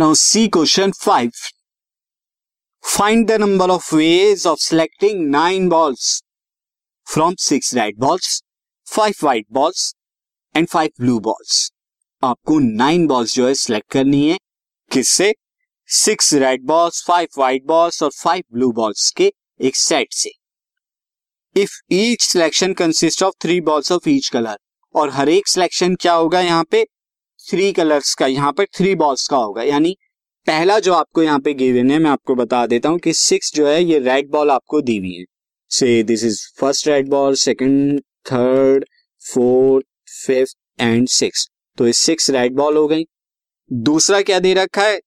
Now see question five find the number of ways of selecting nine balls from six red balls five white balls and five blue balls आपको nine balls जो है select करनी है. किससे? Six red balls five white balls और five blue balls के एक set से. If each selection consist of three balls of each colour और हर एक सिलेक्शन क्या होगा यहाँ पे? थ्री कलर्स का, यहाँ पर थ्री बॉल्स का होगा। यानी पहला जो आपको यहाँ पे गिवन है, मैं आपको बता देता हूँ कि सिक्स जो है, ये रेड बॉल आपको दी हुई है। से this is first red ball second third fourth fifth and six तो ये सिक्स रेड बॉल हो गई। दूसरा क्या दे रखा है?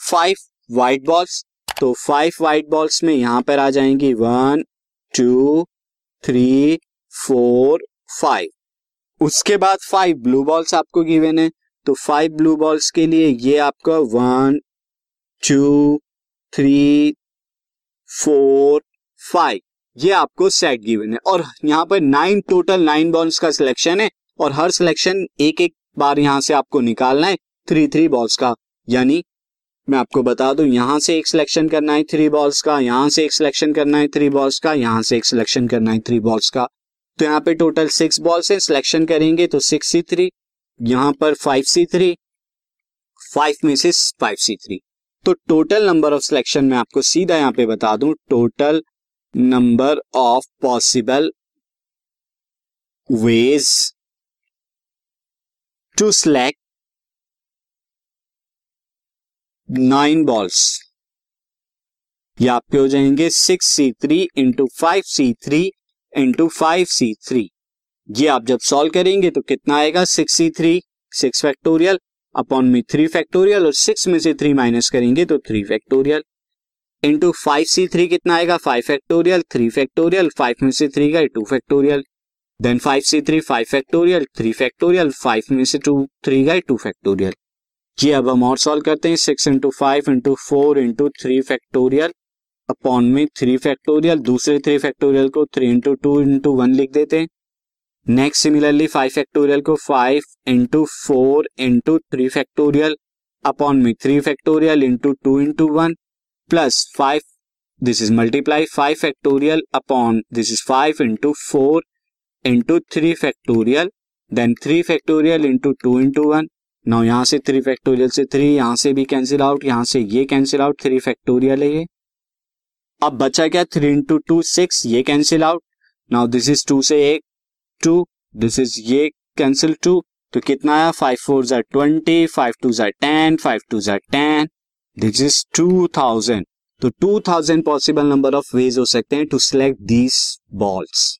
फाइव व्हाइट बॉल्स तो फाइव व्हाइट बॉल्स में यहाँ पर आ जाएँगी। One two three four five उसके बाद फाइव ब्लू बॉल्स आपको गिवन है। तो फाइव ब्लू बॉल्स के लिए ये आपका one two three four five ये आपको सेट गिवन है। और यहाँ पर नाइन टोटल नाइन बॉल्स का सिलेक्शन है। और हर सिलेक्शन एक एक बार यहाँ से आपको निकालना है थ्री थ्री बॉल्स का। यानी मैं आपको बता दूँ, यहाँ से एक सिलेक्शन करना है थ्री बॉल्स का, यहाँ से एक सिलेक्शन करना है थ्री बॉल्स का, यहाँ से एक सिलेक्शन करना है थ्री बॉल्स का। तो यहाँ पे टोटल सिक्स बॉल्स है। सिलेक्शन करेंगे तो सिक्स सी थ्री यहाँ पर फाइव सी थ्री फाइव में से फाइव सी थ्री तो टोटल नंबर ऑफ़ सिलेक्शन में आपको सीधा यहाँ पे बता दूँ। Total number of possible ways to select nine balls ये आपके हो जाएँगे six C three into five C three into five C three ये आप जब सॉल्व करेंगे तो कितना आएगा? Six C three six factorial upon में थ्री फैक्टोरियल और सिक्स में से थ्री माइनस करेंगे तो three factorial into five C three कितना आएगा? Five factorial three factorial five में से थ्री गए two factorial then five C three five factorial three factorial five में से टू थ्री गए टू फैक्टोरियल ये अब हम और सॉल्व करते हैं। Six into five into four into three factorial upon में थ्री फैक्टोरियल दूसरे थ्री फैक्टोरियल को three into two into one लिख देते हैं। नेक्स्ट सिमिलरली फाइव फैक्टोरियल को five into four into three factorial upon में three factorial into two into one plus five this is multiply five factorial upon this is five into four into three factorial then three factorial into two into one now यहाँ से three factorial से three यहाँ से भी cancel out यहाँ से ये cancel out three factorial है ये। अब बचा क्या थ्री इंटू टू सिक्स ये cancel out now this is two से एक टू दिस इज़ ये कैंसिल टू तो कितना आया? Five fours are twenty five twos are ten five twos are ten this is two thousand तो two thousand possible number of ways हो सकते हैं to select these balls